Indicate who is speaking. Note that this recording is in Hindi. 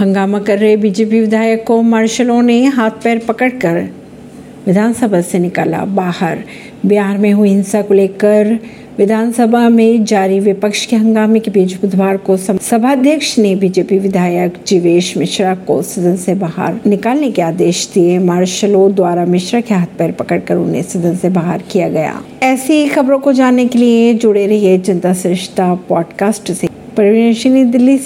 Speaker 1: हंगामा कर रहे बीजेपी विधायक को मार्शलों ने हाथ पैर पकड़कर विधानसभा से निकाला बाहर। बिहार में हुई हिंसा को लेकर विधानसभा में जारी विपक्ष के हंगामे के बीच बुधवार को सभाध्यक्ष ने बीजेपी विधायक जीवेश मिश्रा को सदन से बाहर निकालने के आदेश दिए। मार्शलों द्वारा मिश्रा के हाथ पैर पकड़कर उन्हें सदन से बाहर किया गया। ऐसी खबरों को जानने के लिए जुड़े रहिए जनता श्रेष्ठता पॉडकास्ट से। परवीन दिल्ली से।